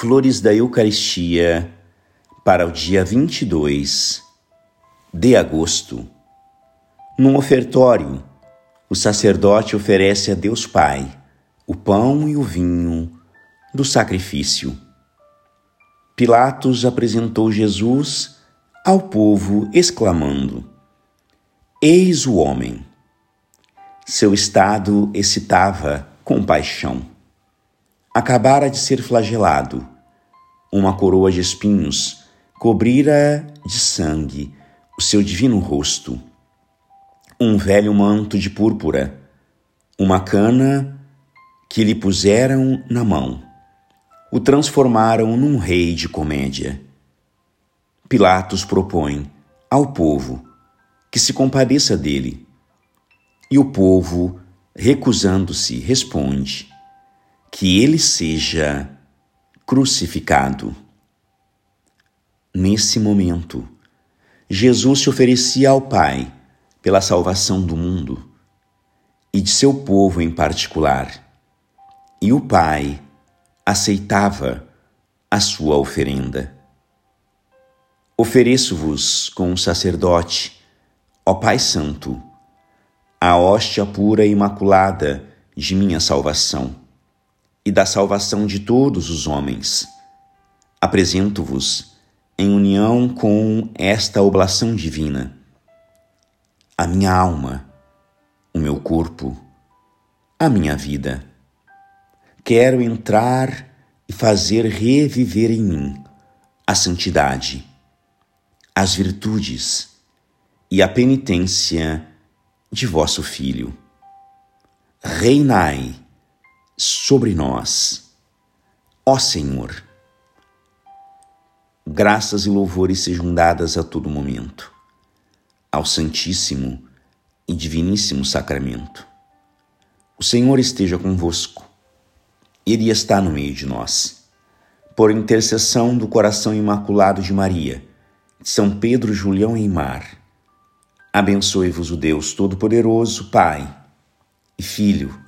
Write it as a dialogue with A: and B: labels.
A: Flores da Eucaristia para o dia 22 de agosto. Num ofertório, o sacerdote oferece a Deus Pai o pão e o vinho do sacrifício. Pilatos apresentou Jesus ao povo, exclamando: Eis o homem. Seu estado excitava compaixão. Acabara de ser flagelado. Uma coroa de espinhos cobrira de sangue o seu divino rosto. Um velho manto de púrpura, uma cana que lhe puseram na mão, o transformaram num rei de comédia. Pilatos propõe ao povo que se compadeça dele. E o povo, recusando-se, responde que ele seja crucificado. Nesse momento, Jesus se oferecia ao Pai pela salvação do mundo e de seu povo em particular, e o Pai aceitava a sua oferenda. Ofereço-vos com o sacerdote Ó Pai Santo, a hóstia pura e imaculada de minha salvação e da salvação de todos os homens, apresento-vos em união com esta oblação divina, a minha alma, o meu corpo, a minha vida. Quero entrar e fazer reviver em mim a santidade, as virtudes, e a penitência de vosso Filho. Reinai sobre nós, ó Senhor. Graças e louvores sejam dadas a todo momento ao Santíssimo e Diviníssimo Sacramento. O Senhor esteja convosco, Ele está no meio de nós. Por intercessão do coração imaculado de Maria, de São Pedro, Julião e Mar, Abençoe-vos o Deus Todo-Poderoso, Pai e Filho